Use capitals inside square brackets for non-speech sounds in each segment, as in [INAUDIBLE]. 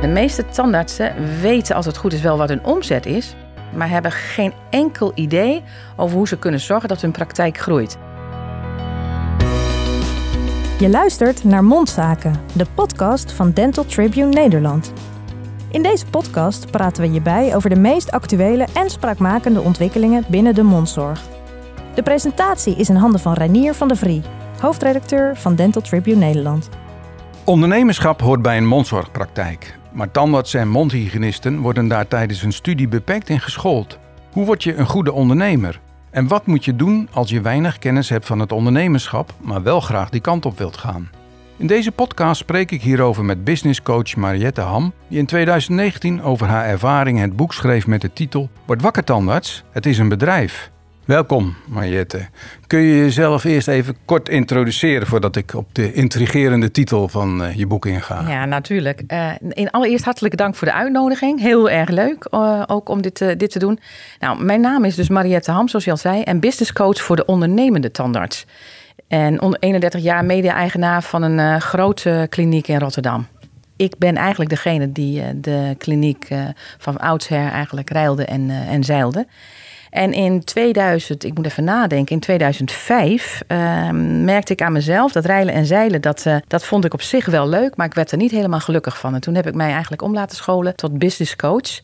De meeste tandartsen weten als het goed is wel wat hun omzet is, maar hebben geen enkel idee over hoe ze kunnen zorgen dat hun praktijk groeit. Je luistert naar Mondzaken, de podcast van Dental Tribune Nederland. In deze podcast praten we je bij over de meest actuele en spraakmakende ontwikkelingen binnen de mondzorg. De presentatie is in handen van Reinier van der Vrie, hoofdredacteur van Dental Tribune Nederland. Ondernemerschap hoort bij een mondzorgpraktijk. Maar tandartsen en mondhygiënisten worden daar tijdens hun studie beperkt in geschoold. Hoe word je een goede ondernemer? En wat moet je doen als je weinig kennis hebt van het ondernemerschap, maar wel graag die kant op wilt gaan? In deze podcast spreek ik hierover met businesscoach Mariette Ham, die in 2019 over haar ervaring het boek schreef met de titel Word wakker tandarts, het is een bedrijf. Welkom Mariette. Kun je jezelf eerst even kort introduceren voordat ik op de intrigerende titel van uh, je boek inga? Ja, natuurlijk. Uh, in allereerst hartelijk dank voor de uitnodiging. Heel erg leuk uh, ook om dit, dit te doen. Nou, mijn naam is dus Mariette Ham, zoals je al zei, en business coach voor de ondernemende tandarts. En 31 jaar mede-eigenaar van een grote kliniek in Rotterdam ik ben eigenlijk degene die de kliniek van oudsher eigenlijk reilde en, en zeilde. En in 2000, ik moet even nadenken, in 2005 uh, merkte ik aan mezelf dat rijlen en zeilen, dat, uh, dat vond ik op zich wel leuk, maar ik werd er niet helemaal gelukkig van. En toen heb ik mij eigenlijk om laten scholen tot business coach.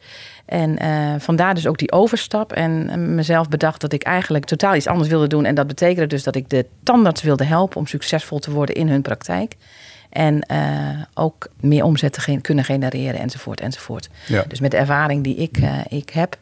En uh, vandaar dus ook die overstap en mezelf bedacht dat ik eigenlijk totaal iets anders wilde doen. En dat betekende dus dat ik de tandarts wilde helpen om succesvol te worden in hun praktijk. En uh, ook meer omzet te kunnen genereren enzovoort enzovoort. Ja. Dus met de ervaring die ik, uh, ik heb,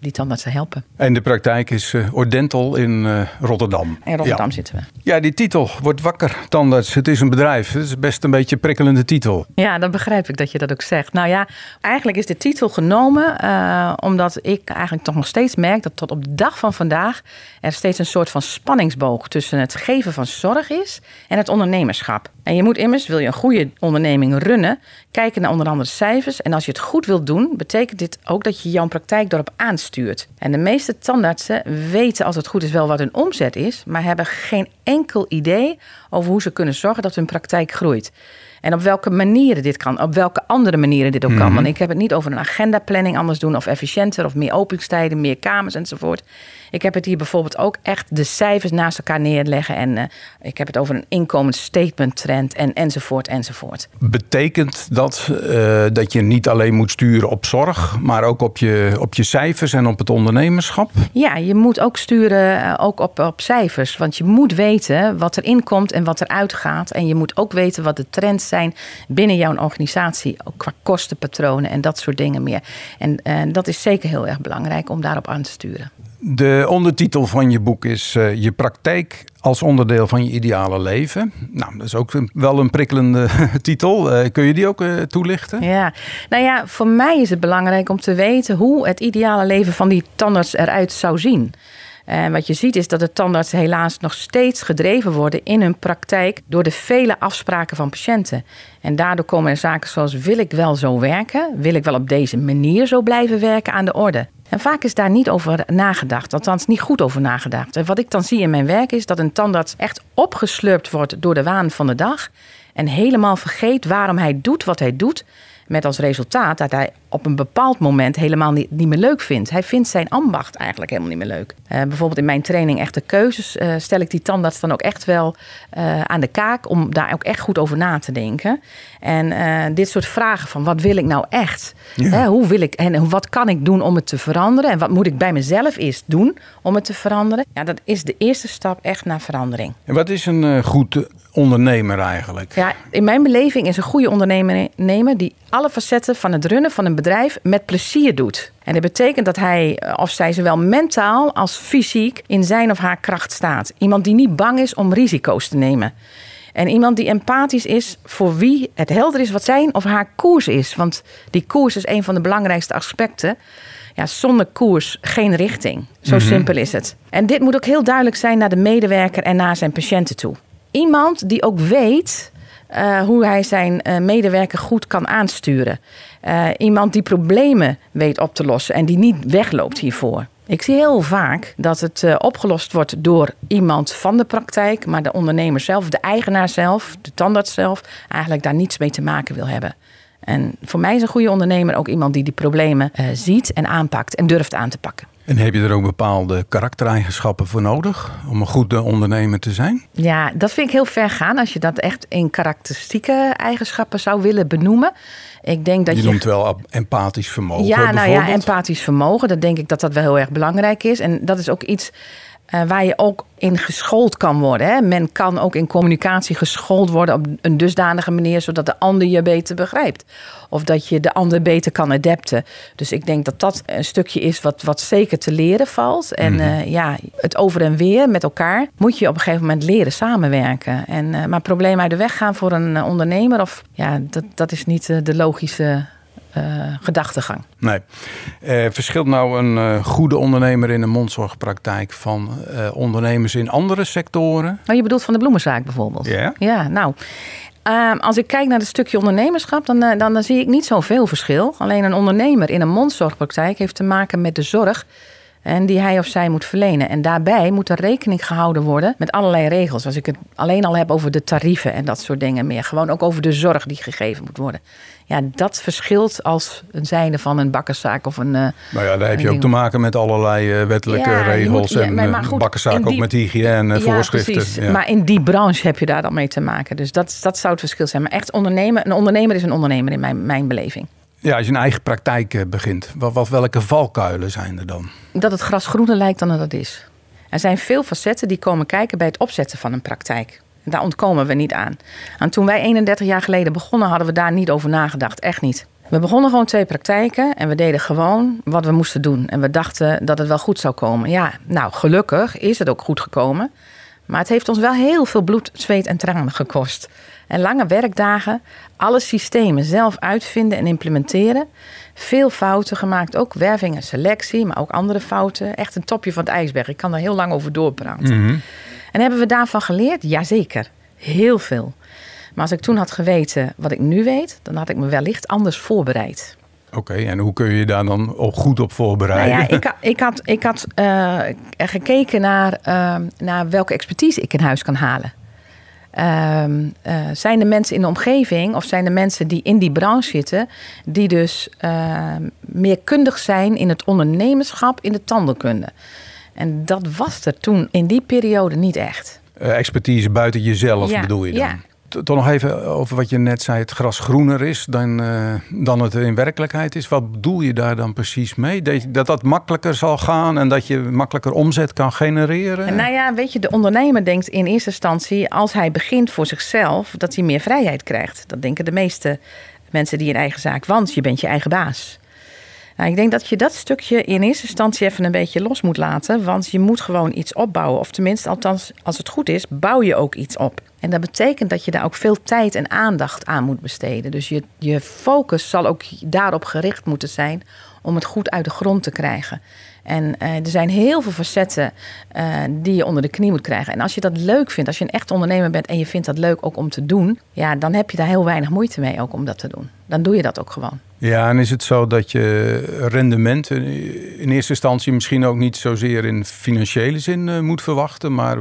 die tandartsen helpen. En de praktijk is uh, Ordental in uh, Rotterdam. In Rotterdam zitten we. Ja, die titel, Word wakker tandarts, het is een bedrijf. Het is best een beetje een prikkelende titel. Ja, dan begrijp ik dat je dat ook zegt. Nou ja, eigenlijk is de titel genomen uh, omdat ik eigenlijk toch nog steeds merk... dat tot op de dag van vandaag er steeds een soort van spanningsboog... tussen het geven van zorg is en het ondernemerschap. En je moet immers, wil je een goede onderneming runnen... kijken naar onder andere cijfers. En als je het goed wilt doen, betekent dit ook dat je jouw praktijk erop aanstuurt stuurt. En de meeste tandartsen weten als het goed is wel wat hun omzet is, maar hebben geen enkel idee over hoe ze kunnen zorgen dat hun praktijk groeit. En op welke manieren dit kan, op welke andere manieren dit ook kan. Mhm. Want ik heb het niet over een agendaplanning anders doen of efficiënter of meer openingstijden, meer kamers enzovoort. Ik heb het hier bijvoorbeeld ook echt de cijfers naast elkaar neerleggen. En uh, ik heb het over een inkomensstatement trend en enzovoort enzovoort. Betekent dat uh, dat je niet alleen moet sturen op zorg, maar ook op je, op je cijfers en op het ondernemerschap? Ja, je moet ook sturen uh, ook op, op cijfers. Want je moet weten wat er inkomt en wat er uitgaat. En je moet ook weten wat de trends zijn binnen jouw organisatie. Ook qua kostenpatronen en dat soort dingen meer. En dat is zeker heel erg belangrijk om daarop aan te sturen. De ondertitel van je boek is uh, Je praktijk als onderdeel van je ideale leven. Nou, dat is ook wel een prikkelende [LAUGHS] titel. Uh, kun je die ook uh, toelichten? Ja, nou ja, voor mij is het belangrijk om te weten hoe het ideale leven van die tandarts eruit zou zien. En wat je ziet is dat de tandartsen helaas nog steeds gedreven worden in hun praktijk door de vele afspraken van patiënten. En daardoor komen er zaken zoals wil ik wel zo werken? Wil ik wel op deze manier zo blijven werken aan de orde? En vaak is daar niet over nagedacht, althans niet goed over nagedacht. En wat ik dan zie in mijn werk is dat een tandarts echt opgeslurpt wordt door de waan van de dag en helemaal vergeet waarom hij doet wat hij doet. Met als resultaat dat hij op een bepaald moment helemaal niet, niet meer leuk vindt. Hij vindt zijn ambacht eigenlijk helemaal niet meer leuk. Uh, bijvoorbeeld in mijn training Echte Keuzes uh, stel ik die tandarts dan ook echt wel uh, aan de kaak om daar ook echt goed over na te denken. En dit soort vragen van wat wil ik nou echt? Ja. Hè, hoe wil ik en wat kan ik doen om het te veranderen? En wat moet ik bij mezelf eerst doen om het te veranderen? Ja, dat is de eerste stap echt naar verandering. En wat is een goed ondernemer eigenlijk? Ja, in mijn beleving is een goede ondernemer die alle facetten van het runnen van een bedrijf met plezier doet. En dat betekent dat hij eh, of zij zowel mentaal als fysiek in zijn of haar kracht staat. Iemand die niet bang is om risico's te nemen. En iemand die empathisch is voor wie het helder is wat zijn of haar koers is. Want die koers is een van de belangrijkste aspecten. Ja, zonder koers geen richting. Zo mhm. simpel is het. En dit moet ook heel duidelijk zijn naar de medewerker en naar zijn patiënten toe. Iemand die ook weet uh, hoe hij zijn uh, medewerker goed kan aansturen. Uh, iemand die problemen weet op te lossen en die niet wegloopt hiervoor. Ik zie heel vaak dat het opgelost wordt door iemand van de praktijk, maar de ondernemer zelf, de eigenaar zelf, de tandarts zelf, eigenlijk daar niets mee te maken wil hebben. En voor mij is een goede ondernemer ook iemand die die problemen ziet en aanpakt en durft aan te pakken. En heb je er ook bepaalde karaktereigenschappen voor nodig om een goede ondernemer te zijn? Ja, dat vind ik heel ver gaan als je dat echt in karakteristieke eigenschappen zou willen benoemen. Ik denk dat je, je noemt wel empathisch vermogen. Ja, nou ja, empathisch vermogen. Dat denk ik dat dat wel heel erg belangrijk is. En dat is ook iets uh, waar je ook in geschoold kan worden. Hè? Men kan ook in communicatie geschoold worden op een dusdanige manier zodat de ander je beter begrijpt. Of dat je de ander beter kan adapten. Dus ik denk dat dat een stukje is wat, wat zeker te leren valt. En mm ja, het over en weer met elkaar moet je op een gegeven moment leren samenwerken. En, uh, maar problemen uit de weg gaan voor een ondernemer, of, ja, dat, dat is niet de logische uh, gedachtegang. Nee. Uh, verschilt nou een uh, goede ondernemer in een mondzorgpraktijk van ondernemers in andere sectoren? Nou, je bedoelt van de bloemenzaak bijvoorbeeld? Ja. Ja, nou. Ehm, als ik kijk naar het stukje ondernemerschap, dan, dan, dan zie ik niet zoveel verschil. Alleen een ondernemer in een mondzorgpraktijk heeft te maken met de zorg en die hij of zij moet verlenen. En daarbij moet er rekening gehouden worden met allerlei regels. Als ik het alleen al heb over de tarieven en dat soort dingen meer. Gewoon ook over de zorg die gegeven moet worden. Ja, dat verschilt als een zijnde van een bakkerszaak of een. Uh, nou ja, daar heb je ook te maken met allerlei uh, wettelijke ja, regels. Moet, ja, en maar, goed, bakkerszaak ook met hygiëne en voorschriften. Precies. Maar in die branche heb je daar dan mee te maken. Dus dat, dat zou het verschil zijn. Maar echt ondernemen, een ondernemer is een ondernemer in mijn, mijn beleving. Ja, als je een eigen praktijk eh, begint, wat, wat, welke valkuilen zijn er dan? Dat het gras groener lijkt dan dat het is. Er zijn veel facetten die komen kijken bij het opzetten van een praktijk. Daar ontkomen we niet aan. En toen wij 31 jaar geleden begonnen, hadden we daar niet over nagedacht. Echt niet. We begonnen gewoon twee praktijken en we deden gewoon wat we moesten doen. En we dachten dat het wel goed zou komen. Ja, nou, gelukkig is het ook goed gekomen. Maar het heeft ons wel heel veel bloed, zweet en tranen gekost. En lange werkdagen, alle systemen zelf uitvinden en implementeren. Veel fouten gemaakt, ook werving en selectie, maar ook andere fouten. Echt een topje van het ijsberg. Ik kan daar heel lang over doorpraten. Mhm. En hebben we daarvan geleerd? Jazeker, heel veel. Maar als ik toen had geweten wat ik nu weet, dan had ik me wellicht anders voorbereid. Oké, en hoe kun je je daar dan ook goed op voorbereiden? Nou ja, ik, [LAUGHS] ik had, ik had uh, gekeken naar, uh, naar welke expertise ik in huis kan halen. Uh, zijn de mensen in de omgeving of zijn de mensen die in die branche zitten, die dus ehm, meer kundig zijn in het ondernemerschap, in de tandheelkunde? En dat was er toen in die periode niet echt. Uh, expertise buiten jezelf ja, bedoel je dan? Ja. Toch nog even over wat je net zei, het gras groener is dan, uh, dan het in werkelijkheid is. Wat bedoel je daar dan precies mee? Dat, dat dat makkelijker zal gaan en dat je makkelijker omzet kan genereren? En nou ja, weet je, de ondernemer denkt in eerste instantie, als hij begint voor zichzelf, dat hij meer vrijheid krijgt. Dat denken de meeste mensen die een eigen zaak, want je bent je eigen baas. Nou, ik denk dat je dat stukje in eerste instantie even een beetje los moet laten. Want je moet gewoon iets opbouwen. Of tenminste, althans, als het goed is, bouw je ook iets op. En dat betekent dat je daar ook veel tijd en aandacht aan moet besteden. Dus je, je focus zal ook daarop gericht moeten zijn om het goed uit de grond te krijgen. En uh, er zijn heel veel facetten uh, die je onder de knie moet krijgen. En als je dat leuk vindt, als je een echt ondernemer bent en je vindt dat leuk ook om te doen, ja, dan heb je daar heel weinig moeite mee ook om dat te doen. Dan doe je dat ook gewoon. Ja, en is het zo dat je rendement in eerste instantie misschien ook niet zozeer in financiële zin uh, moet verwachten, maar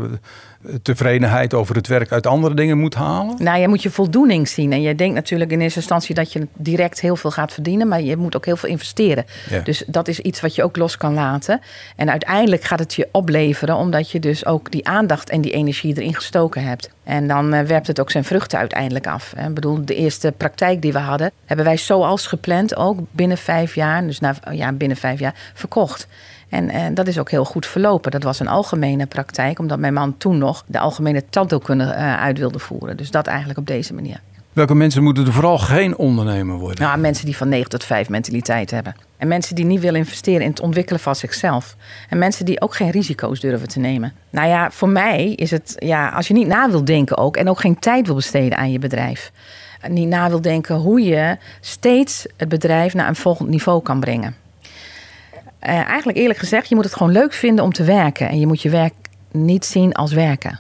tevredenheid over het werk uit andere dingen moet halen? Nou, je moet je voldoening zien. En je denkt natuurlijk in eerste instantie dat je direct heel veel gaat verdienen, maar je moet ook heel veel investeren. Ja. Dus dat is iets wat je ook los kan laten. En uiteindelijk gaat het je opleveren, omdat je dus ook die aandacht en die energie erin gestoken hebt. En dan uh, werpt het ook zijn vruchten uiteindelijk af. Ik bedoel, de eerste praktijk die we hadden, hebben wij zoals gepland ook binnen vijf jaar, dus na, ja, binnen vijf jaar, verkocht. En, en dat is ook heel goed verlopen. Dat was een algemene praktijk, omdat mijn man toen nog de algemene tandheelkunde uh, uit wilde voeren. Dus dat eigenlijk op deze manier. Welke mensen moeten er vooral geen ondernemer worden? Nou, mensen die van 9 tot 5 mentaliteit hebben. En mensen die niet willen investeren in het ontwikkelen van zichzelf. En mensen die ook geen risico's durven te nemen. Nou ja, voor mij is het, ja, als je niet na wil denken ook en ook geen tijd wil besteden aan je bedrijf. Niet na wil denken hoe je steeds het bedrijf naar een volgend niveau kan brengen. Uh, eigenlijk eerlijk gezegd, je moet het gewoon leuk vinden om te werken. En je moet je werk niet zien als werken.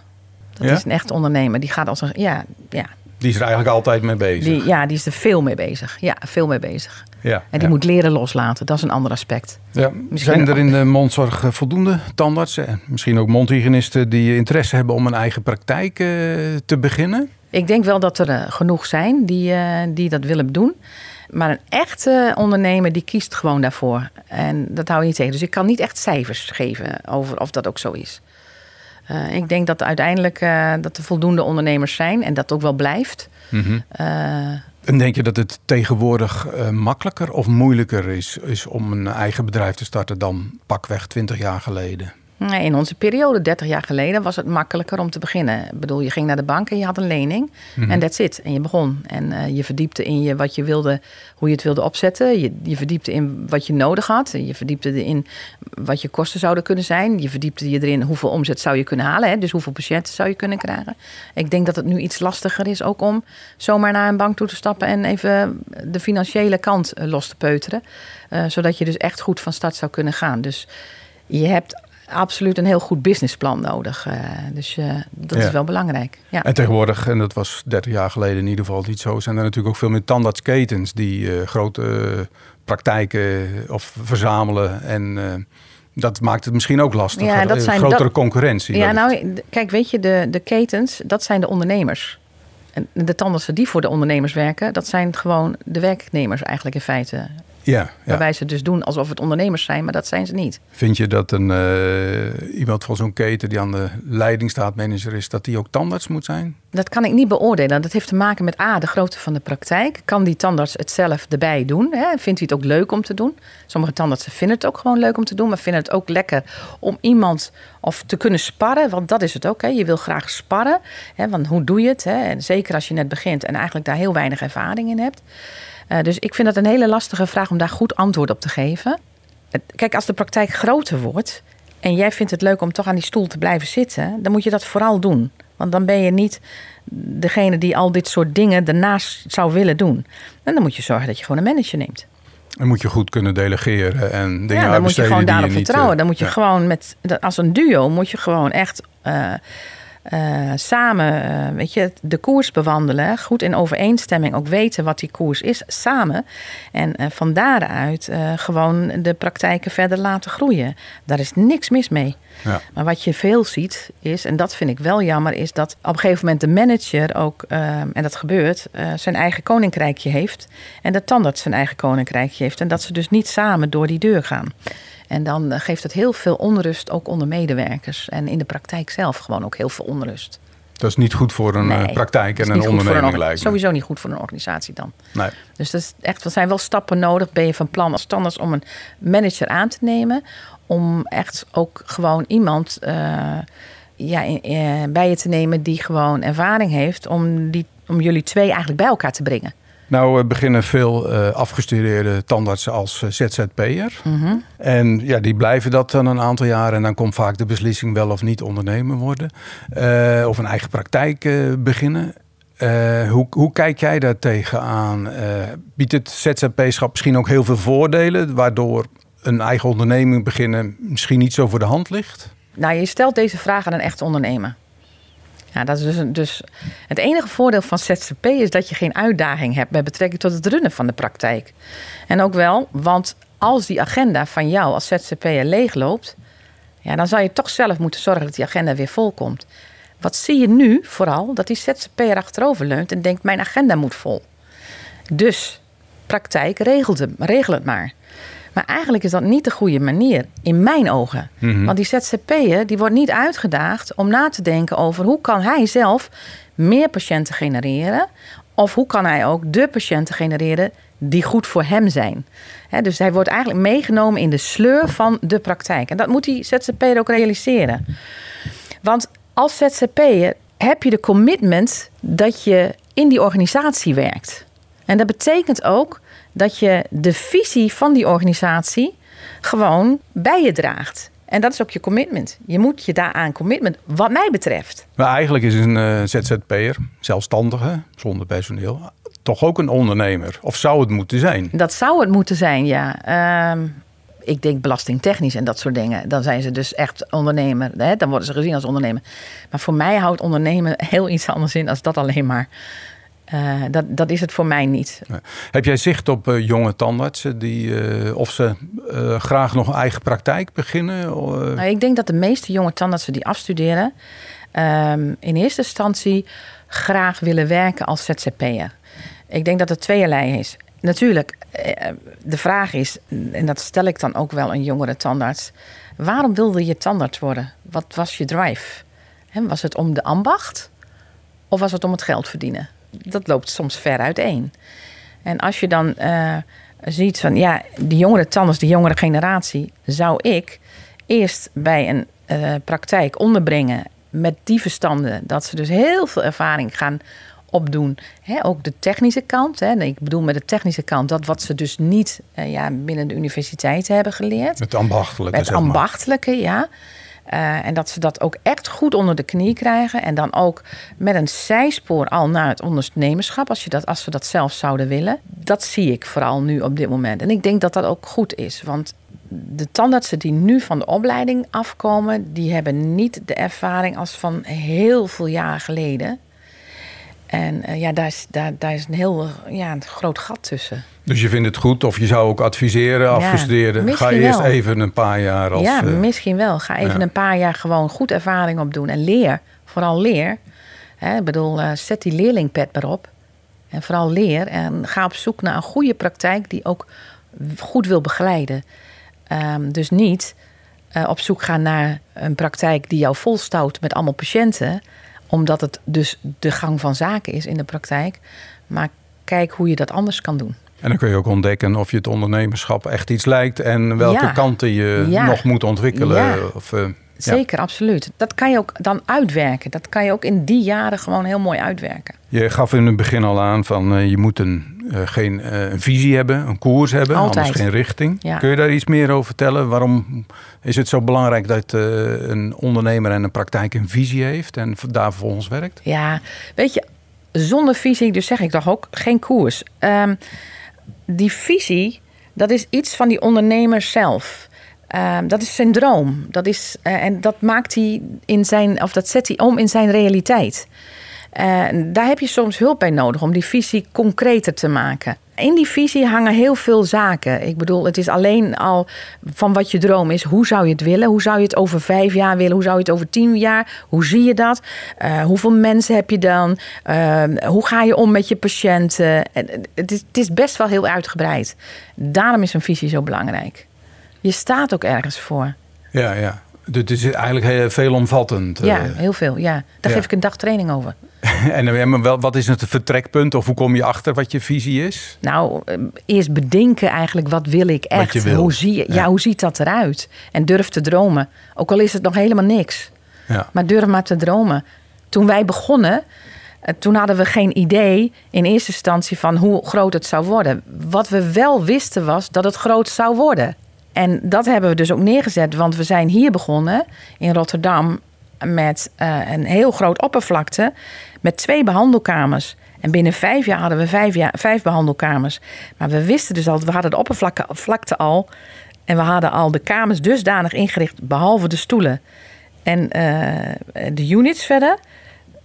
Dat Ja? is een echte ondernemer. Die gaat als een. Ja, ja, Die is er eigenlijk altijd mee bezig. die, ja, die is er veel mee bezig. Ja, veel mee bezig. ja, En die ja. moet leren loslaten. Dat is een ander aspect. Ja. Misschien Zijn er in de mondzorg eh, voldoende tandartsen en misschien ook mondhygiënisten die interesse hebben om een eigen praktijk eh, te beginnen? Ik denk wel dat er eh, genoeg zijn die, eh, die dat willen doen. Maar een echte ondernemer die kiest gewoon daarvoor. En dat hou je niet tegen. Dus ik kan niet echt cijfers geven over of dat ook zo is. Eh, ik denk dat uiteindelijk uh, dat er voldoende ondernemers zijn en dat ook wel blijft. Mhm. en denk je dat het tegenwoordig makkelijker of moeilijker is, is om een eigen bedrijf te starten dan pakweg 20 jaar geleden? In onze periode, 30 jaar geleden, was het makkelijker om te beginnen. Ik bedoel, je ging naar de bank en je had een lening. En mm that's it. En je begon. En uh, je verdiepte in je, wat je wilde, hoe je het wilde opzetten. Je, je verdiepte in wat je nodig had. Je verdiepte erin wat je kosten zouden kunnen zijn. Je verdiepte je erin hoeveel omzet zou je kunnen halen. Hè? Dus hoeveel patiënten zou je kunnen krijgen. Ik denk dat het nu iets lastiger is ook om zomaar naar een bank toe te stappen en even de financiële kant eh, los te peuteren. Uh, zodat je dus echt goed van start zou kunnen gaan. Dus je hebt absoluut een heel goed businessplan nodig. Uh, dus uh, dat is wel belangrijk. Ja. En tegenwoordig, en dat was 30 jaar geleden in ieder geval niet zo, zijn er natuurlijk ook veel meer tandartsketens die uh, grote praktijken of verzamelen. En dat maakt het misschien ook lastig. Ja, dat zijn grotere dat, concurrentie. Ja, nou, kijk, weet je, de, de ketens, dat zijn de ondernemers. En de tandartsen die voor de ondernemers werken, dat zijn gewoon de werknemers eigenlijk in feite. Ja, ja. Waarbij ze dus doen alsof het ondernemers zijn, maar dat zijn ze niet. Vind je dat een, uh, iemand van zo'n keten die aan de leiding staat, manager is, dat die ook tandarts moet zijn? Dat kan ik niet beoordelen. Dat heeft te maken met A, de grootte van de praktijk. Kan die tandarts het zelf erbij doen? Hè? Vindt hij het ook leuk om te doen? Sommige tandartsen vinden het ook gewoon leuk om te doen, maar vinden het ook lekker om iemand of te kunnen sparren. Want dat is het ook. Hè? Je wil graag sparren. Hè? Want hoe doe je het? Hè? En zeker als je net begint en eigenlijk daar heel weinig ervaring in hebt. Uh, dus ik vind dat een hele lastige vraag om daar goed antwoord op te geven. Kijk, als de praktijk groter wordt en jij vindt het leuk om toch aan die stoel te blijven zitten, dan moet je dat vooral doen. Want dan ben je niet degene die al dit soort dingen daarnaast zou willen doen. En dan moet je zorgen dat je gewoon een manager neemt. En moet je goed kunnen delegeren en dingen Ja, dan moet je gewoon daarop vertrouwen. Dan moet je gewoon met, als een duo moet je gewoon echt uh, uh, samen uh, weet je, de koers bewandelen. Goed in overeenstemming ook weten wat die koers is, samen. En uh, van daaruit gewoon de praktijken verder laten groeien. Daar is niks mis mee. Ja. Maar wat je veel ziet is, en dat vind ik wel jammer, is dat op een gegeven moment de manager ook, en dat gebeurt, zijn eigen koninkrijkje heeft. En de tandarts zijn eigen koninkrijkje heeft. En dat ze dus niet samen door die deur gaan. En dan eh, geeft het heel veel onrust ook onder medewerkers. En in de praktijk zelf gewoon ook heel veel onrust. Dat is niet goed voor een eh, praktijk en een onderneming lijkt Sowieso niet goed voor een organisatie dan. Nee. Dus dat is echt, er zijn wel stappen nodig. Ben je van plan als standaard om een manager aan te nemen. Om echt ook gewoon iemand uh, ja, bij je te nemen die gewoon ervaring heeft. Om, die, om jullie twee eigenlijk bij elkaar te brengen. Nou beginnen veel uh, afgestudeerde tandartsen als uh, ZZP'er. Mm En ja, die blijven dat dan een aantal jaren. En dan komt vaak de beslissing wel of niet ondernemer worden. Uh, of een eigen praktijk beginnen. hoe, hoe kijk jij daar tegenaan? biedt het ZZP-schap misschien ook heel veel voordelen... waardoor een eigen onderneming beginnen misschien niet zo voor de hand ligt? Nou, je stelt deze vraag aan een echte ondernemer. Ja, dat is dus, dus het enige voordeel van ZZP is dat je geen uitdaging hebt bij betrekking tot het runnen van de praktijk. En ook wel, want als die agenda van jou als ZZP'er leegloopt, ja, dan zal je toch zelf moeten zorgen dat die agenda weer vol komt. Wat zie je nu vooral? Dat die ZZP'er achterover leunt en denkt: mijn agenda moet vol. Dus praktijk, regelt het, regel het maar. Maar eigenlijk is dat niet de goede manier, in mijn ogen. Mhm. Want die ZZP'er die wordt niet uitgedaagd om na te denken over hoe kan hij zelf meer patiënten genereren. Of hoe kan hij ook de patiënten genereren die goed voor hem zijn. dus hij wordt eigenlijk meegenomen in de sleur van de praktijk. En dat moet die ZZP'er ook realiseren. Want als ZZP'er heb je de commitment dat je in die organisatie werkt. En dat betekent ook dat je de visie van die organisatie gewoon bij je draagt. En dat is ook je commitment. Je moet je daaraan commitment, wat mij betreft. Maar eigenlijk is een uh, ZZP'er, zelfstandige, zonder personeel, toch ook een ondernemer? Of zou het moeten zijn? Dat zou het moeten zijn, ja. Ehm, ik denk belastingtechnisch en dat soort dingen. Dan zijn ze dus echt ondernemer. Hè? Dan worden ze gezien als ondernemer. Maar voor mij houdt ondernemen [LAUGHS] heel iets anders in als dat alleen maar uh, dat, dat is het voor mij niet. Heb jij zicht op uh, jonge tandartsen die, uh, of ze graag nog een eigen praktijk beginnen? Nou, ik denk dat de meeste jonge tandartsen die afstuderen, ehm, in eerste instantie graag willen werken als ZZP'er. Ik denk dat het tweeërlei is. Natuurlijk, eh, de vraag is, en dat stel ik dan ook wel een jongere tandarts. Waarom wilde je tandarts worden? Wat was je drive? was het om de ambacht of was het om het geld verdienen? Dat loopt soms ver uiteen. En als je dan uh, ziet van, ja, die jongere tandarts, die jongere generatie, zou ik eerst bij een uh, praktijk onderbrengen met die verstanden, dat ze dus heel veel ervaring gaan opdoen. ook de technische kant. Ik bedoel met de technische kant dat wat ze dus niet uh, ja, binnen de universiteit hebben geleerd. Het ambachtelijke. Het ambachtelijke, ja. Uh, en dat ze dat ook echt goed onder de knie krijgen. En dan ook met een zijspoor al naar het ondernemerschap, als, je dat, als ze dat zelf zouden willen. Dat zie ik vooral nu op dit moment. En ik denk dat dat ook goed is. Want de tandartsen die nu van de opleiding afkomen, die hebben niet de ervaring als van heel veel jaar geleden. En uh, ja, daar is, daar, daar is een heel ja, een groot gat tussen. Dus je vindt het goed, of je zou ook adviseren, afgestuderen. Ja, ga je eerst even een paar jaar als... Ja, uh, misschien wel. Ga even een paar jaar gewoon goed ervaring opdoen. En leer, vooral leer. Hè, ik bedoel, uh, zet die leerlingpet maar op. En vooral leer. En ga op zoek naar een goede praktijk die ook goed wil begeleiden. Um, dus niet op zoek gaan naar een praktijk die jou volstout met allemaal patiënten omdat het dus de gang van zaken is in de praktijk. Maar kijk hoe je dat anders kan doen. En dan kun je ook ontdekken of je het ondernemerschap echt iets lijkt en welke kanten je nog moet ontwikkelen. Ja. Of, uh, Zeker, absoluut. Dat kan je ook dan uitwerken. Dat kan je ook in die jaren gewoon heel mooi uitwerken. Je gaf in het begin al aan van uh, je moet een, uh, geen uh, een visie hebben, een koers hebben, Altijd. anders geen richting. Kun je daar iets meer over vertellen? Waarom is het zo belangrijk dat een ondernemer en een praktijk een visie heeft en daar vervolgens werkt? Ja, weet je, zonder visie, dus zeg ik toch ook, geen koers. Um, die visie, dat is iets van die ondernemer zelf. Uh, dat is zijn droom. Dat is, uh, en dat maakt hij in zijn, of dat zet hij om in zijn realiteit. Uh, daar heb je soms hulp bij nodig om die visie concreter te maken. In die visie hangen heel veel zaken. Ik bedoel, het is alleen al van wat je droom is. Hoe zou je het willen? Hoe zou je het over vijf jaar willen? Hoe zou je het over tien jaar? Hoe zie je dat? Uh, hoeveel mensen heb je dan? Uh, hoe ga je om met je patiënten? Het is best wel heel uitgebreid. Daarom is een visie zo belangrijk. Je staat ook ergens voor. Ja, ja. Dus het is eigenlijk heel veelomvattend. Ja, heel veel. Ja. Daar ja. geef ik een dag training over. [LAUGHS] en wel, wat is het vertrekpunt of hoe kom je achter wat je visie is? Nou, eerst bedenken eigenlijk wat wil ik echt. Wil. Hoe, zie ja. ja. hoe ziet dat eruit? En durf te dromen. Ook al is het nog helemaal niks. Ja. Maar durf maar te dromen. Toen wij begonnen, toen hadden we geen idee in eerste instantie van hoe groot het zou worden. Wat we wel wisten was dat het groot zou worden. En dat hebben we dus ook neergezet, want we zijn hier begonnen in Rotterdam met uh, een heel groot oppervlakte met twee behandelkamers. En binnen vijf jaar hadden we vijf, vijf behandelkamers. Maar we wisten dus al, we hadden de oppervlakte al. En we hadden al de kamers dusdanig ingericht, behalve de stoelen. En uh, de units verder.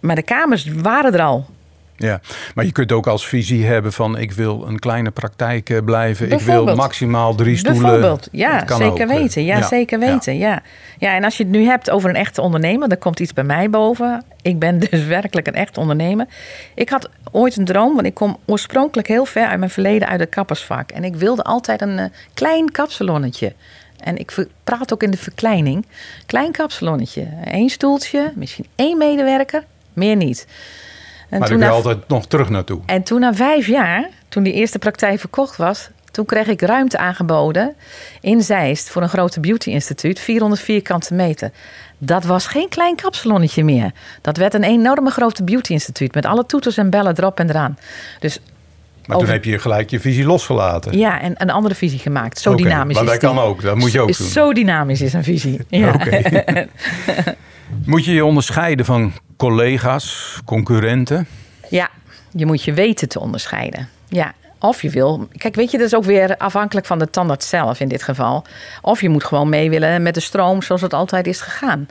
Maar de kamers waren er al. Ja, maar je kunt ook als visie hebben van ik wil een kleine praktijk blijven. Ik wil maximaal drie stoelen. Bijvoorbeeld, ja, zeker ook. weten. Ja, ja, zeker weten. Ja. ja, en als je het nu hebt over een echte ondernemer, dan komt iets bij mij boven. Ik ben [LAUGHS] dus werkelijk een echt ondernemer. Ik had ooit een droom, want ik kom oorspronkelijk heel ver uit mijn verleden uit het kappersvak. En ik wilde altijd een uh, klein kapsalonnetje. En ik praat ook in de verkleining. Klein kapsalonnetje. Eén stoeltje, misschien één medewerker, meer niet. En maar toen ik wil altijd nog terug naartoe. En toen na vijf jaar, toen die eerste praktijk verkocht was... toen kreeg ik ruimte aangeboden in Zeist... voor een grote beauty-instituut, 400 vierkante meter. Dat was geen klein kapsalonnetje meer. Dat werd een enorme grote beauty-instituut... met alle toeters en bellen erop en eraan. Dus maar over... toen heb je gelijk je visie losgelaten. Ja, en een andere visie gemaakt. Zo okay, dynamisch maar is dat kan ook, dat moet je ook doen. Zo dynamisch is een visie. Ja. Okay. [LAUGHS] [LAUGHS] moet je je onderscheiden van collega's, concurrenten? Ja, je moet je weten te onderscheiden. Ja, of je wil. Kijk, weet je, dat is ook weer afhankelijk van de tandarts zelf in dit geval. Of je moet gewoon mee willen met de stroom zoals het altijd is gegaan.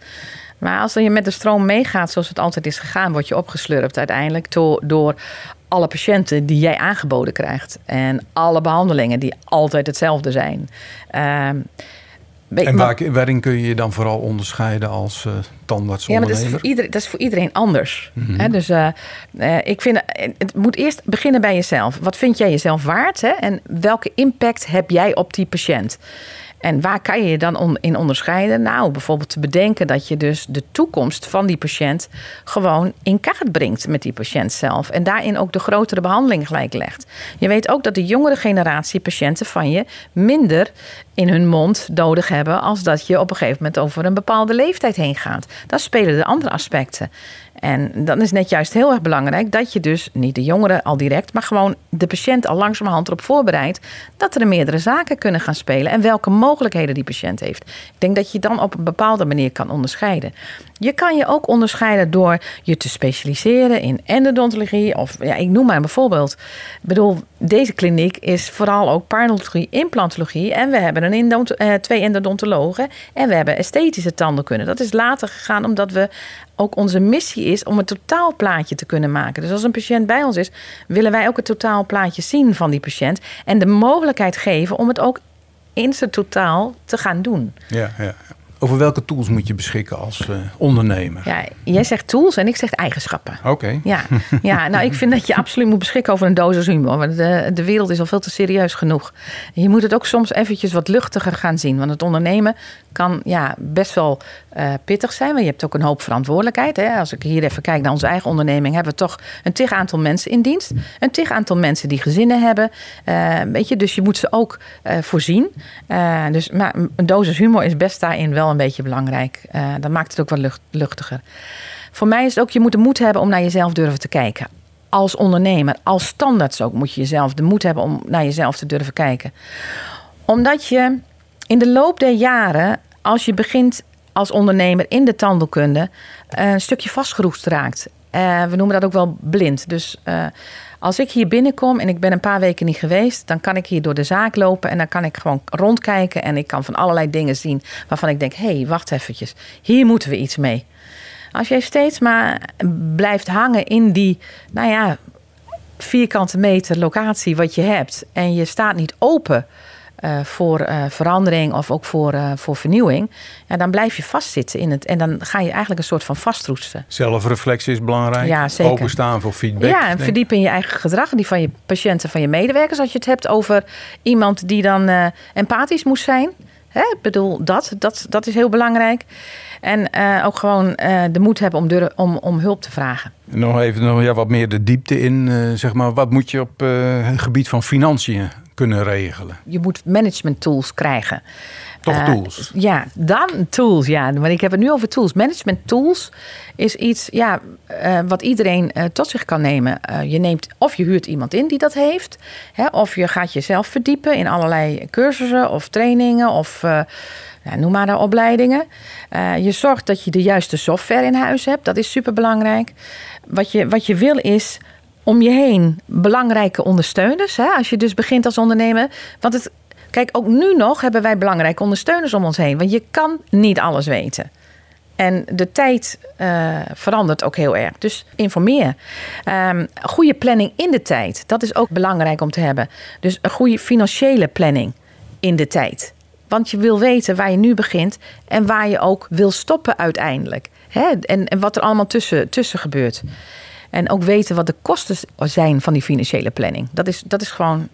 Maar als je met de stroom meegaat zoals het altijd is gegaan, word je opgeslurpt uiteindelijk door, door alle patiënten die jij aangeboden krijgt. En alle behandelingen die altijd hetzelfde zijn. Uh, En waar, waarin kun je je dan vooral onderscheiden als uh? Ja, maar dat is voor iedereen, dat is voor iedereen anders. Mhm. dus uh, uh, ik vind, het moet eerst beginnen bij jezelf. Wat vind jij jezelf waard? Hè? En welke impact heb jij op die patiënt? En waar kan je je dan in onderscheiden? Nou, bijvoorbeeld te bedenken dat je dus de toekomst van die patiënt gewoon in kaart brengt met die patiënt zelf. En daarin ook de grotere behandeling gelijk legt. Je weet ook dat de jongere generatie patiënten van je minder in hun mond nodig hebben als dat je op een gegeven moment over een bepaalde leeftijd heen gaat. Dan spelen de andere aspecten. En dan is net juist heel erg belangrijk dat je dus niet de jongeren al direct, maar gewoon de patiënt al langzamerhand erop voorbereidt dat er meerdere zaken kunnen gaan spelen en welke mogelijkheden die patiënt heeft. Ik denk dat je dan op een bepaalde manier kan onderscheiden. Je kan je ook onderscheiden door je te specialiseren in endodontologie of ja, ik noem maar een voorbeeld. Ik bedoel, deze kliniek is vooral ook parodontologie, implantologie en we hebben een eh, twee endodontologen en we hebben esthetische tandheelkunde. Dat is later gegaan omdat we ook onze missie is om een totaalplaatje te kunnen maken. Dus als een patiënt bij ons is, willen wij ook het totaalplaatje zien van die patiënt en de mogelijkheid geven om het ook in zijn totaal te gaan doen. Ja, ja. Over welke tools moet je beschikken als uh, ondernemer? Ja, jij zegt tools en ik zeg eigenschappen. Oké. Ja, [LAUGHS] ja, nou ik vind dat je absoluut moet beschikken over een dosis humor. Want de, de wereld is al veel te serieus genoeg. Je moet het ook soms eventjes wat luchtiger gaan zien. Want het ondernemen kan ja, best wel uh, pittig zijn. Want je hebt ook een hoop verantwoordelijkheid. Hè. Als ik hier even kijk naar onze eigen onderneming, hebben we toch een tig aantal mensen in dienst. Een tig aantal mensen die gezinnen hebben. Uh, weet je, dus je moet ze ook voorzien. dus maar een dosis humor is best daarin wel een beetje belangrijk. dat maakt het ook wat lucht, luchtiger. Voor mij is het ook, je moet de moed hebben om naar jezelf durven te kijken. Als ondernemer, als standaards ook, moet je jezelf de moed hebben om naar jezelf te durven kijken. Omdat je in de loop der jaren, als je begint als ondernemer in de tandheelkunde, eh, een stukje vastgeroest raakt. Uh, we noemen dat ook wel blind. Dus uh, als ik hier binnenkom en ik ben een paar weken niet geweest, dan kan ik hier door de zaak lopen en dan kan ik gewoon rondkijken en ik kan van allerlei dingen zien waarvan ik denk: hé, hey, wacht eventjes, hier moeten we iets mee. Als jij steeds maar blijft hangen in die, nou ja, vierkante meter locatie wat je hebt en je staat niet open uh, voor uh, verandering of ook voor, uh, voor vernieuwing, ja, dan blijf je vastzitten in het. En dan ga je eigenlijk een soort van vastroesten. Zelfreflectie is belangrijk. Ja, zeker. Openstaan voor feedback. Ja, en verdiep in je eigen gedrag en die van je patiënten, van je medewerkers. Als je het hebt over iemand die dan empathisch moest zijn. Hè? Ik bedoel, dat, dat, dat is heel belangrijk. En ook gewoon de moed hebben om, durf, om, om hulp te vragen. Nog even nog, ja, wat meer de diepte in. zeg maar, wat moet je op het gebied van financiën kunnen regelen. Je moet management tools krijgen. Toch uh, tools? Ja, dan tools. Ja, maar ik heb het nu over tools. Management tools is iets ja, uh, wat iedereen uh, tot zich kan nemen. je neemt of je huurt iemand in die dat heeft, hè, of je gaat jezelf verdiepen in allerlei cursussen of trainingen of ja, noem maar de opleidingen. je zorgt dat je de juiste software in huis hebt. Dat is super belangrijk. Wat je, wat je wil is om je heen belangrijke ondersteuners. Hè? Als je dus begint als ondernemer. Want het, kijk, ook nu nog hebben wij belangrijke ondersteuners om ons heen. Want je kan niet alles weten. En de tijd uh, verandert ook heel erg. Dus informeer. Um, goede planning in de tijd. Dat is ook belangrijk om te hebben. Dus een goede financiële planning in de tijd. Want je wil weten waar je nu begint en waar je ook wil stoppen uiteindelijk. Hè? En, en wat er allemaal tussen, tussen gebeurt. En ook weten wat de kosten zijn van die financiële planning. Dat is, dat is gewoon,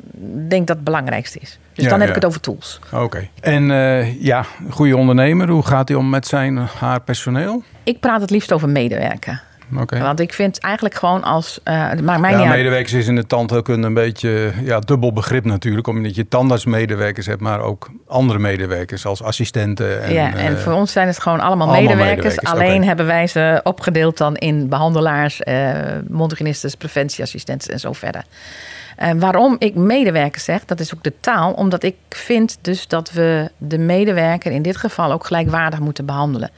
denk dat het belangrijkste is. Dus dan heb ik het over tools. Oké. En uh, ja, goede ondernemer, hoe gaat hij om met zijn haar personeel? Ik praat het liefst over medewerken. Want ik vind eigenlijk gewoon als. Uh, het maakt mij ja, niet medewerkers is in de tandheelkunde een beetje ja, dubbel begrip natuurlijk. Omdat je tandartsmedewerkers hebt, maar ook andere medewerkers als assistenten. En, ja, en uh, voor ons zijn het gewoon allemaal, allemaal medewerkers. medewerkers. Alleen okay. hebben wij ze opgedeeld dan in behandelaars, uh, mondhygiënistes, preventieassistenten en zo verder. Eh, waarom ik medewerker zeg, dat is ook de taal, omdat ik vind dus dat we de medewerker in dit geval ook gelijkwaardig moeten behandelen.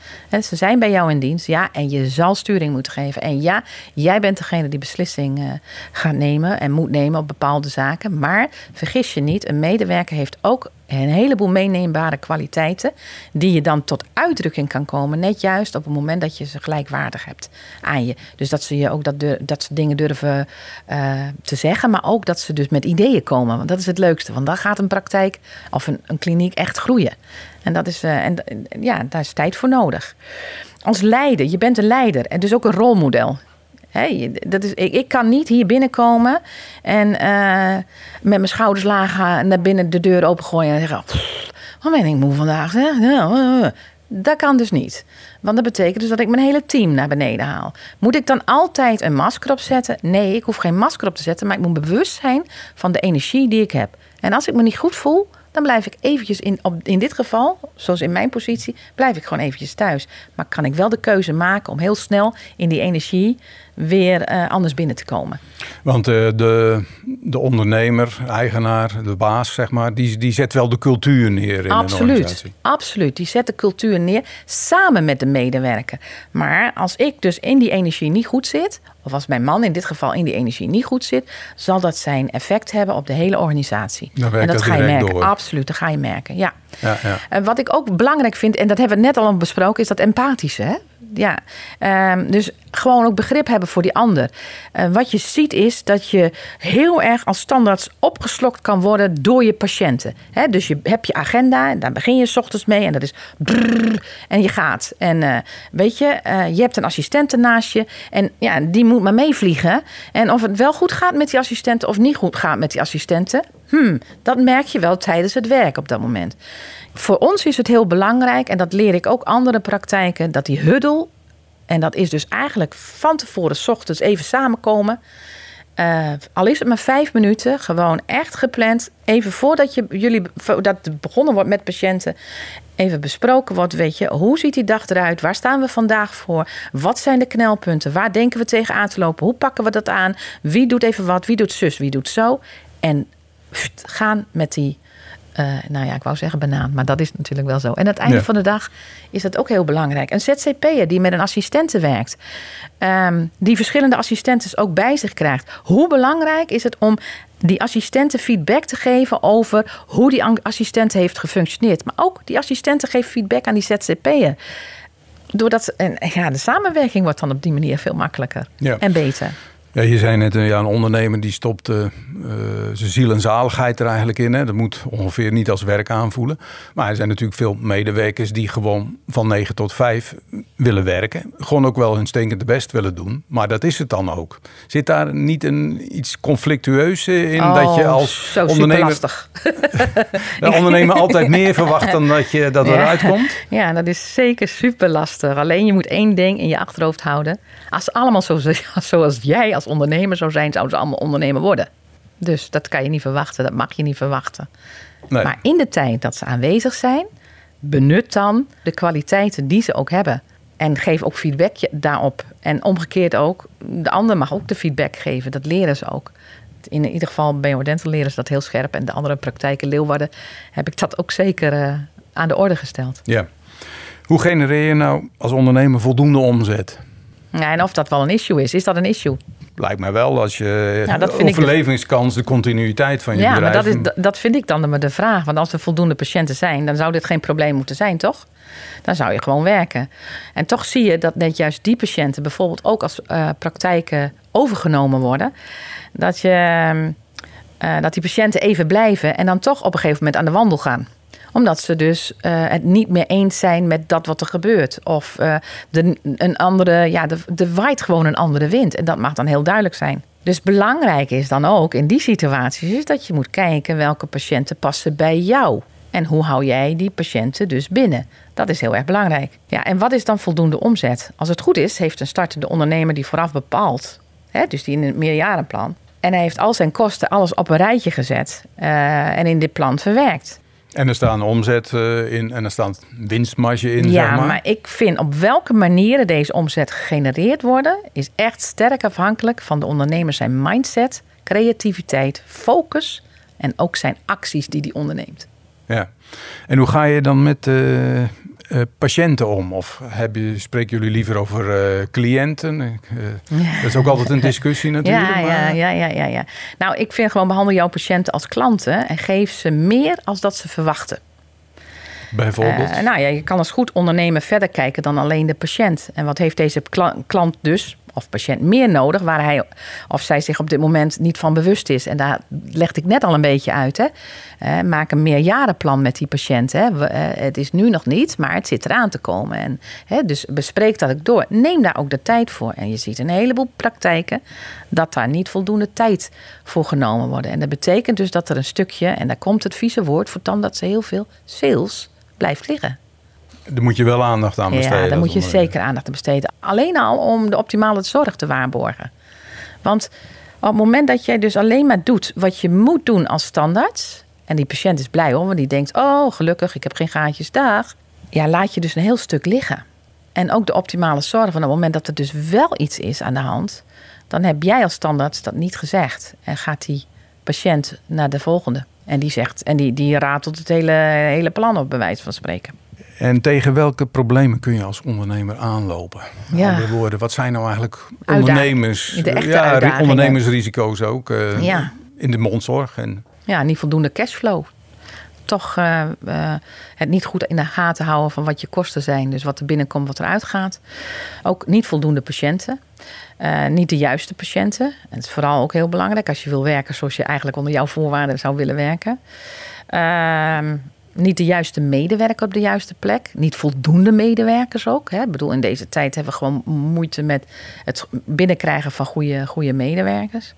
ze zijn bij jou in dienst, ja, en je zal sturing moeten geven. En ja, jij bent degene die beslissing uh, gaat nemen en moet nemen op bepaalde zaken. Maar vergis je niet, een medewerker heeft ook een heleboel meeneembare kwaliteiten. die je dan tot uitdrukking kan komen. net juist op het moment dat je ze gelijkwaardig hebt aan je. Dus dat ze je ook dat, dat dingen durven uh, te zeggen. maar ook dat ze dus met ideeën komen. Want dat is het leukste. Want dan gaat een praktijk of een, een kliniek echt groeien. En, dat is, uh, en ja, daar is tijd voor nodig. Als leider, je bent een leider en dus ook een rolmodel. Hey, dat is, ik, kan niet hier binnenkomen en uh, met mijn schouders laag naar binnen de deur opengooien en zeggen: Wat ben ik moe vandaag? Zeg? Dat kan dus niet. Want dat betekent dus dat ik mijn hele team naar beneden haal. Moet ik dan altijd een masker opzetten? Nee, ik hoef geen masker op te zetten, maar ik moet bewust zijn van de energie die ik heb. En als ik me niet goed voel, dan blijf ik eventjes in, op, in dit geval, zoals in mijn positie, blijf ik gewoon eventjes thuis. Maar kan ik wel de keuze maken om heel snel in die energie weer uh, anders binnen te komen. Want uh, de, de ondernemer, eigenaar, de baas, zeg maar, die, die zet wel de cultuur neer in absoluut, een organisatie. Absoluut, die zet de cultuur neer samen met de medewerker. Maar als ik dus in die energie niet goed zit, of als mijn man in dit geval in die energie niet goed zit, zal dat zijn effect hebben op de hele organisatie. Dan en dat ga je merken. Door. Absoluut, dat ga je merken. Ja. Ja. En wat ik ook belangrijk vind, en dat hebben we net al besproken, is dat empathische. Hè? Ja. Um, dus gewoon ook begrip hebben voor die ander. Uh, wat je ziet is dat je heel erg als standaards opgeslokt kan worden door je patiënten. He, dus je hebt je agenda, en daar begin je s ochtends mee en dat is brrr, en je gaat. En uh, weet je, je hebt een assistente naast je en ja, die moet maar meevliegen. En of het wel goed gaat met die assistenten of niet goed gaat met die assistenten, hmm, dat merk je wel tijdens het werk op dat moment. Voor ons is het heel belangrijk, en dat leer ik ook andere praktijken, dat die huddle, en dat is dus eigenlijk van tevoren, s ochtends even samenkomen. Uh, al is het maar vijf minuten, gewoon echt gepland. Even voordat je, jullie, dat begonnen wordt met patiënten, even besproken wordt. Weet je, hoe ziet die dag eruit? Waar staan we vandaag voor? Wat zijn de knelpunten? Waar denken we tegenaan te lopen? Hoe pakken we dat aan? Wie doet even wat? Wie doet zus? Wie doet zo? En gaan met die uh, nou ja, ik wou zeggen banaan, maar dat is natuurlijk wel zo. En aan het einde ja. van de dag is dat ook heel belangrijk. Een ZZP'er die met een assistente werkt, um, die verschillende assistentes ook bij zich krijgt. Hoe belangrijk is het om die assistenten feedback te geven over hoe die assistent heeft gefunctioneerd. Maar ook die assistenten geven feedback aan die ZZP'er. Doordat, en ja, de samenwerking wordt dan op die manier veel makkelijker ja. en beter. Ja, je zei net, ja, een ondernemer die stopt uh, zijn ziel en zaligheid er eigenlijk in. Hè. Dat moet ongeveer niet als werk aanvoelen. Maar er zijn natuurlijk veel medewerkers die gewoon van 9 tot 5 willen werken. Gewoon ook wel hun stinkende best willen doen. Maar dat is het dan ook. Zit daar niet een, iets conflictueus in oh, dat je als zo ondernemer... lastig. [LAUGHS] de ondernemer altijd meer [LAUGHS] verwacht dan dat, je, dat ja. eruit komt? Ja, dat is zeker super lastig. Alleen je moet één ding in je achterhoofd houden. Als allemaal zo, [LAUGHS] zoals jij als ondernemer zou zijn, zouden ze allemaal ondernemer worden. Dus dat kan je niet verwachten, dat mag je niet verwachten. Nee. Maar in de tijd dat ze aanwezig zijn, benut dan de kwaliteiten die ze ook hebben. En geef ook feedback daarop. En omgekeerd ook, de ander mag ook de feedback geven. Dat leren ze ook. In ieder geval bij Dental leren ze dat heel scherp. En de andere praktijken, Leeuwarden, heb ik dat ook zeker uh, aan de orde gesteld. Ja. Hoe genereer je nou als ondernemer voldoende omzet? Ja, en of dat wel een issue is. Is dat een issue? Lijkt mij wel als je Ja, dat vind ik overlevingskans, de continuïteit van je Ja, maar bedrijf. dat, is, dat vind ik dan de- de vraag. Want als er voldoende patiënten zijn, dan zou dit geen probleem moeten zijn, toch? Dan zou je gewoon werken. En toch zie je dat net juist die patiënten bijvoorbeeld ook als eh, praktijken overgenomen worden. Dat, je, eh, dat die patiënten even blijven en dan toch op een gegeven moment aan de wandel gaan omdat ze dus uh, het niet meer eens zijn met dat wat er gebeurt. Of uh, de, een andere, ja, de, de waait gewoon een andere wind. En dat mag dan heel duidelijk zijn. Dus belangrijk is dan ook in die situaties is dat je moet kijken welke patiënten passen bij jou. En hoe hou jij die patiënten dus binnen? Dat is heel erg belangrijk. Ja, en wat is dan voldoende omzet? Als het goed is, heeft een startende ondernemer die vooraf bepaalt, hè, dus die in een meerjarenplan. En hij heeft al zijn kosten, alles op een rijtje gezet uh, en in dit plan verwerkt. En er staan omzet uh, in en er staat winstmarge in. Ja, zeg maar. maar ik vind op welke manieren deze omzet gegenereerd worden, is echt sterk afhankelijk van de ondernemer zijn mindset, creativiteit, focus en ook zijn acties die hij onderneemt. Ja. En hoe ga je dan met uh, eh, patiënten om? Of heb je, spreken jullie liever over eh, cliënten? Uh, Dat is ook altijd een discussie [LAUGHS] natuurlijk. Ja, maar... ja, ja, ja, ja. Nou, ik vind gewoon behandel jouw patiënten als klanten en geef ze meer als dat ze verwachten. Bijvoorbeeld? nou ja, je kan als goed ondernemer verder kijken dan alleen de patiënt. En wat heeft deze klant dus of patiënt meer nodig, waar hij of zij zich op dit moment niet van bewust is. En daar legde ik net al een beetje uit. Hè. Uh, maak een meerjarenplan met die patiënt. Hè. We, uh, het is nu nog niet, maar het zit eraan te komen. En, hè, dus bespreek dat ook door. Neem daar ook de tijd voor. En je ziet een heleboel praktijken dat daar niet voldoende tijd voor genomen worden. En dat betekent dus dat er een stukje, en daar komt het vieze woord voor ze heel veel, sales blijft liggen. Daar moet je wel aandacht aan besteden. Ja, daar moet je zeker aandacht aan besteden. Alleen al om de optimale zorg te waarborgen. Want op het moment dat jij dus alleen maar doet wat je moet doen als standaard. En die patiënt is blij hoor, want die denkt: Oh, gelukkig, ik heb geen gaatjes daar. Ja, laat je dus een heel stuk liggen. En ook de optimale zorg. Van het moment dat er dus wel iets is aan de hand, dan heb jij als standaard dat niet gezegd. En gaat die patiënt naar de volgende. En die zegt, en die, die ratelt het hele, hele plan op, bij wijze van spreken. En tegen welke problemen kun je als ondernemer aanlopen? Ja. Andere woorden, wat zijn nou eigenlijk ondernemers? De echte ja, ondernemersrisico's ook uh, ja. in de mondzorg. En... Ja, niet voldoende cashflow. Toch uh, uh, het niet goed in de gaten houden van wat je kosten zijn. Dus wat er binnenkomt, wat eruit gaat. Ook niet voldoende patiënten. niet de juiste patiënten. En het is vooral ook heel belangrijk als je wil werken zoals je eigenlijk onder jouw voorwaarden zou willen werken. Ehm, niet de juiste medewerker op de juiste plek. Niet voldoende medewerkers ook. Hè. Ik bedoel, in deze tijd hebben we gewoon moeite met het binnenkrijgen van goede, goede medewerkers.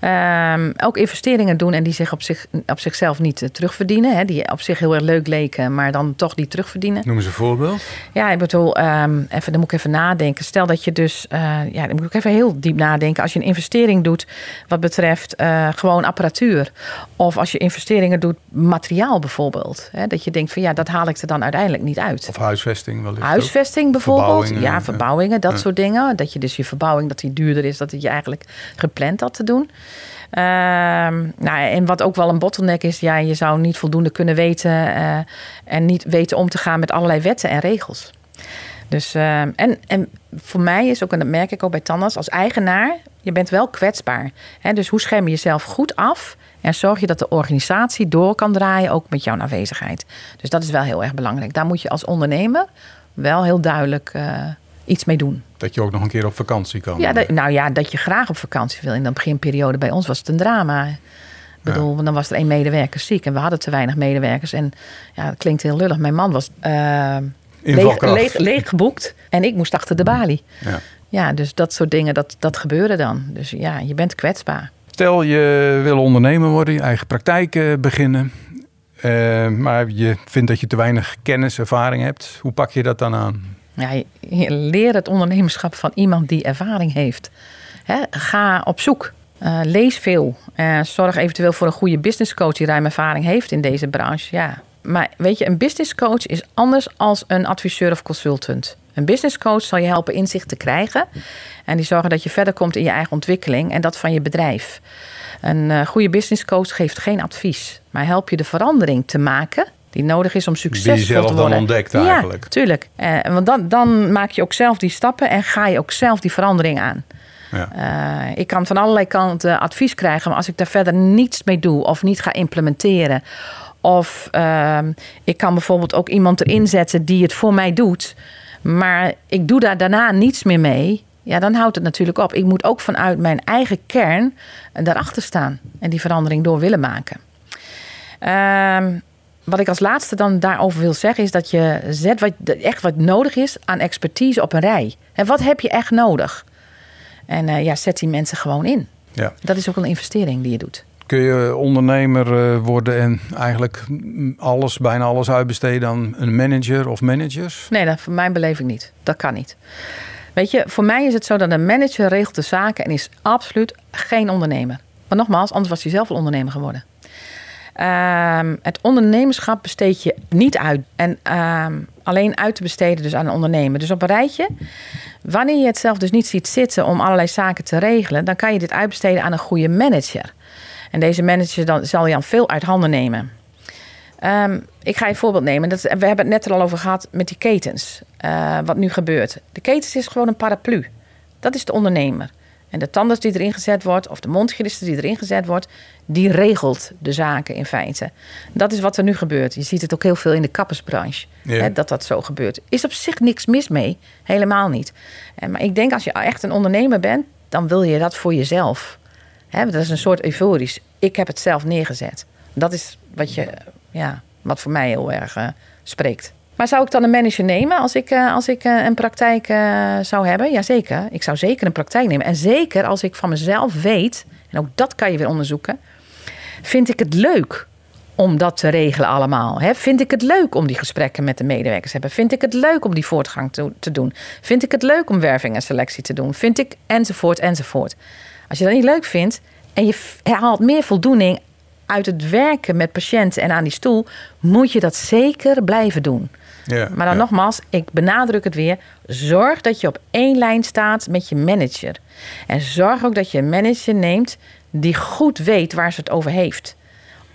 Um, ook investeringen doen en die zich op, zich, op zichzelf niet uh, terugverdienen. Hè. Die op zich heel erg leuk leken, maar dan toch niet terugverdienen. Noem eens een voorbeeld. Ja, ik bedoel, um, even, dan moet ik even nadenken. Stel dat je dus, uh, ja, dan moet ik even heel diep nadenken. Als je een investering doet wat betreft uh, gewoon apparatuur. Of als je investeringen doet, materiaal bijvoorbeeld. Hè? Dat je denkt van ja, dat haal ik er dan uiteindelijk niet uit. Of huisvesting wellicht Huisvesting bijvoorbeeld. Verbouwingen, ja, verbouwingen, dat soort dingen. Dat je dus je verbouwing, dat die duurder is, dat je eigenlijk gepland had te doen. Ehm, nou, en wat ook wel een bottleneck is, ja, je zou niet voldoende kunnen weten uh, en niet weten om te gaan met allerlei wetten en regels. Dus, uh, en, en voor mij is ook, en dat merk ik ook bij tandarts, als eigenaar, je bent wel kwetsbaar. Hè? Dus hoe scherm je jezelf goed af en zorg je dat de organisatie door kan draaien, ook met jouw aanwezigheid. Dus dat is wel heel erg belangrijk. Daar moet je als ondernemer wel heel duidelijk uh, iets mee doen. Dat je ook nog een keer op vakantie kan. Ja, dat, nou ja, dat je graag op vakantie wil. In de beginperiode bij ons was het een drama. Ik bedoel, ja. dan was er één medewerker ziek en we hadden te weinig medewerkers. En ja, dat klinkt heel lullig. Mijn man was uh, leeg, leeg, leeg, geboekt en ik moest achter de balie. Ja. ja, dus dat soort dingen, dat, dat gebeurde dan. Dus ja, je bent kwetsbaar. Stel je wil ondernemer worden, je eigen praktijk uh, beginnen. Uh, maar je vindt dat je te weinig kennis, ervaring hebt. Hoe pak je dat dan aan? Ja, je, je leer het ondernemerschap van iemand die ervaring heeft. Hè, ga op zoek. Uh, lees veel. zorg eventueel voor een goede businesscoach die ruim ervaring heeft in deze branche. Ja. Maar weet je, een businesscoach is anders als een adviseur of consultant. Een business coach zal je helpen inzicht te krijgen. En die zorgen dat je verder komt in je eigen ontwikkeling en dat van je bedrijf. Een uh, goede business coach geeft geen advies, maar helpt je de verandering te maken die nodig is om succesvol te worden. Die je zelf dan ontdekt eigenlijk. Ja, tuurlijk. Uh, want dan, dan maak je ook zelf die stappen en ga je ook zelf die verandering aan. Ja. Uh, ik kan van allerlei kanten advies krijgen, maar als ik daar verder niets mee doe of niet ga implementeren. Of uh, ik kan bijvoorbeeld ook iemand erin zetten die het voor mij doet maar ik doe daar daarna niets meer mee. Ja, dan houdt het natuurlijk op. Ik moet ook vanuit mijn eigen kern daarachter staan en die verandering door willen maken. Um, wat ik als laatste dan daarover wil zeggen, is dat je zet wat, echt wat nodig is aan expertise op een rij. En wat heb je echt nodig? En uh, ja, zet die mensen gewoon in. Ja. Dat is ook een investering die je doet. Kun je ondernemer eh, worden en eigenlijk alles, bijna alles uitbesteden aan een manager of managers? Nee, dat voor mijn beleving niet. Dat kan niet. Weet je, voor mij is het zo dat een manager regelt de zaken en is absoluut geen ondernemer. Maar nogmaals, anders was hij zelf wel ondernemer geworden. Um, het ondernemerschap besteed je niet uit. En um, alleen uit te besteden dus aan een ondernemer. Dus op een rijtje. Wanneer je het zelf dus niet ziet zitten om allerlei zaken te regelen, dan kan je dit uitbesteden aan een goede manager. En deze manager dan, zal je dan veel uit handen nemen. Ehm, ik ga je een voorbeeld nemen. Dat, we hebben het net er al over gehad met die ketens. Uh, wat nu gebeurt. De ketens is gewoon een paraplu. Dat is de ondernemer. En de tandarts die erin gezet wordt, of de mondhygiëniste die erin gezet wordt, die regelt de zaken in feite. Dat is wat er nu gebeurt. Je ziet het ook heel veel in de kappersbranche, hè, dat dat zo gebeurt. Is op zich niks mis mee, helemaal niet. En, maar ik denk als je echt een ondernemer bent, dan wil je dat voor jezelf. Hè, dat is een soort euforisch. Ik heb het zelf neergezet. Dat is wat, je, ja, wat voor mij heel erg uh, spreekt. Maar zou ik dan een manager nemen als ik, uh, als ik uh, een praktijk zou hebben? Jazeker. Ik zou zeker een praktijk nemen. En zeker als ik van mezelf weet, en ook dat kan je weer onderzoeken, vind ik het leuk om dat te regelen allemaal. Hè? Vind ik het leuk om die gesprekken met de medewerkers te hebben? Vind ik het leuk om die voortgang te, te doen? Vind ik het leuk om werving en selectie te doen? Vind ik enzovoort enzovoort. Als je dat niet leuk vindt en je haalt meer voldoening uit het werken met patiënten en aan die stoel, moet je dat zeker blijven doen. Ja, maar dan nogmaals, ik benadruk het weer. Zorg dat je op één lijn staat met je manager. En zorg ook dat je een manager neemt die goed weet waar ze het over heeft.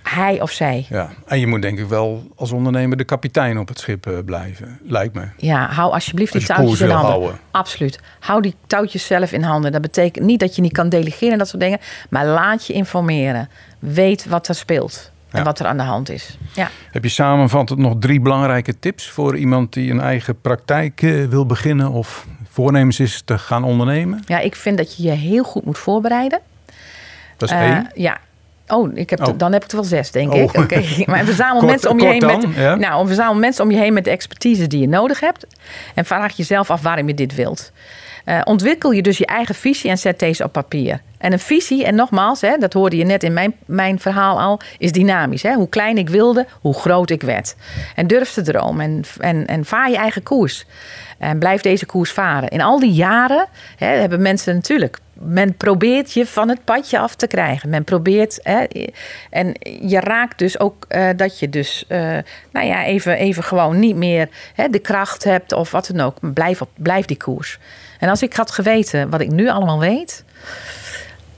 Hij of zij. Ja, en je moet denk ik wel als ondernemer de kapitein op het schip eh, blijven, lijkt me. Ja, hou alsjeblieft die touwtjes in handen. Houden. Absoluut. Hou die touwtjes zelf in handen. Dat betekent niet dat je niet kan delegeren en dat soort dingen. Maar laat je informeren. Weet wat er speelt en wat er aan de hand is. Ja. Heb je samenvattend nog drie belangrijke tips voor iemand die een eigen praktijk eh, wil beginnen of voornemens is te gaan ondernemen? Ja, ik vind dat je je heel goed moet voorbereiden. Dat is uh, één? Ja. Oh, ik heb oh. dan heb ik er wel zes, denk ik. Oh. Oké, [LAUGHS] maar verzamel [LAUGHS] mensen om je heen met. Ja? Nou, verzamel mensen om je heen met de expertise die je nodig hebt. En vraag jezelf af waarom je dit wilt. Uh, ontwikkel je dus je eigen visie en zet deze op papier. En een visie, en nogmaals, hè, dat hoorde je net in mijn, mijn verhaal al, is dynamisch. Hè? Hoe klein ik wilde, hoe groot ik werd. En durf te dromen en, en, en vaar je eigen koers. En blijf deze koers varen. In al die jaren hè, hebben mensen natuurlijk. Men probeert je van het padje af te krijgen. Men probeert. Hè, en je raakt dus ook uh, dat je dus. Uh, nou ja, even, even gewoon niet meer hè, de kracht hebt of wat dan ook. Blijf, op, blijf die koers. En als ik had geweten wat ik nu allemaal weet.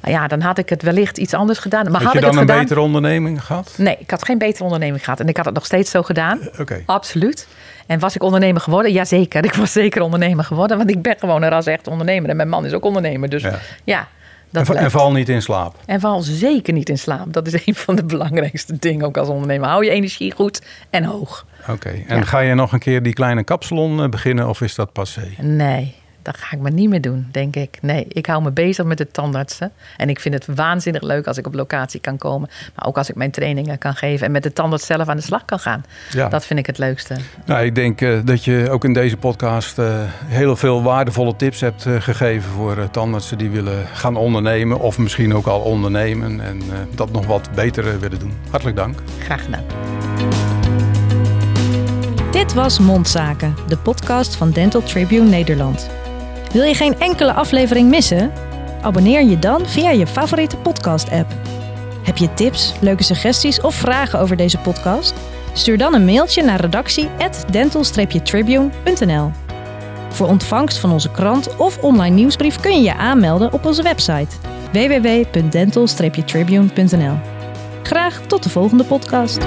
Ja, dan had ik het wellicht iets anders gedaan. Maar had, je dan ik een betere onderneming gehad? Nee, ik had geen betere onderneming gehad. En ik had het nog steeds zo gedaan. Oké. Okay. Absoluut. En was ik ondernemer geworden? Jazeker, ik was zeker ondernemer geworden. Want ik ben gewoon een ras echt ondernemer. En mijn man is ook ondernemer. Dus ja, ja dat en, en, val niet in slaap. En val zeker niet in slaap. Dat is [LAUGHS] een van de belangrijkste dingen ook als ondernemer. Hou je energie goed en hoog. Oké, en ja. ga je nog een keer die kleine kapsalon eh, beginnen of is dat passé? Nee, dat ga ik maar niet meer doen, denk ik. Nee, ik hou me bezig met de tandartsen. En ik vind het waanzinnig leuk als ik op locatie kan komen. Maar ook als ik mijn trainingen kan geven en met de tandarts zelf aan de slag kan gaan. Ja. Dat vind ik het leukste. Nou, ik denk uh, dat je ook in deze podcast uh, heel veel waardevolle tips hebt uh, gegeven voor tandartsen die willen gaan ondernemen. Of misschien ook al ondernemen en dat nog wat beter willen doen. Hartelijk dank. Graag gedaan. Dit was Mondzaken, de podcast van Dental Tribune Nederland. Wil je geen enkele aflevering missen? Abonneer je dan via je favoriete podcast-app. Heb je tips, leuke suggesties of vragen over deze podcast? Stuur dan een mailtje naar redactie@dental-tribune.nl. Voor ontvangst van onze krant of online nieuwsbrief kun je je aanmelden op onze website www.dental-tribune.nl. Graag tot de volgende podcast.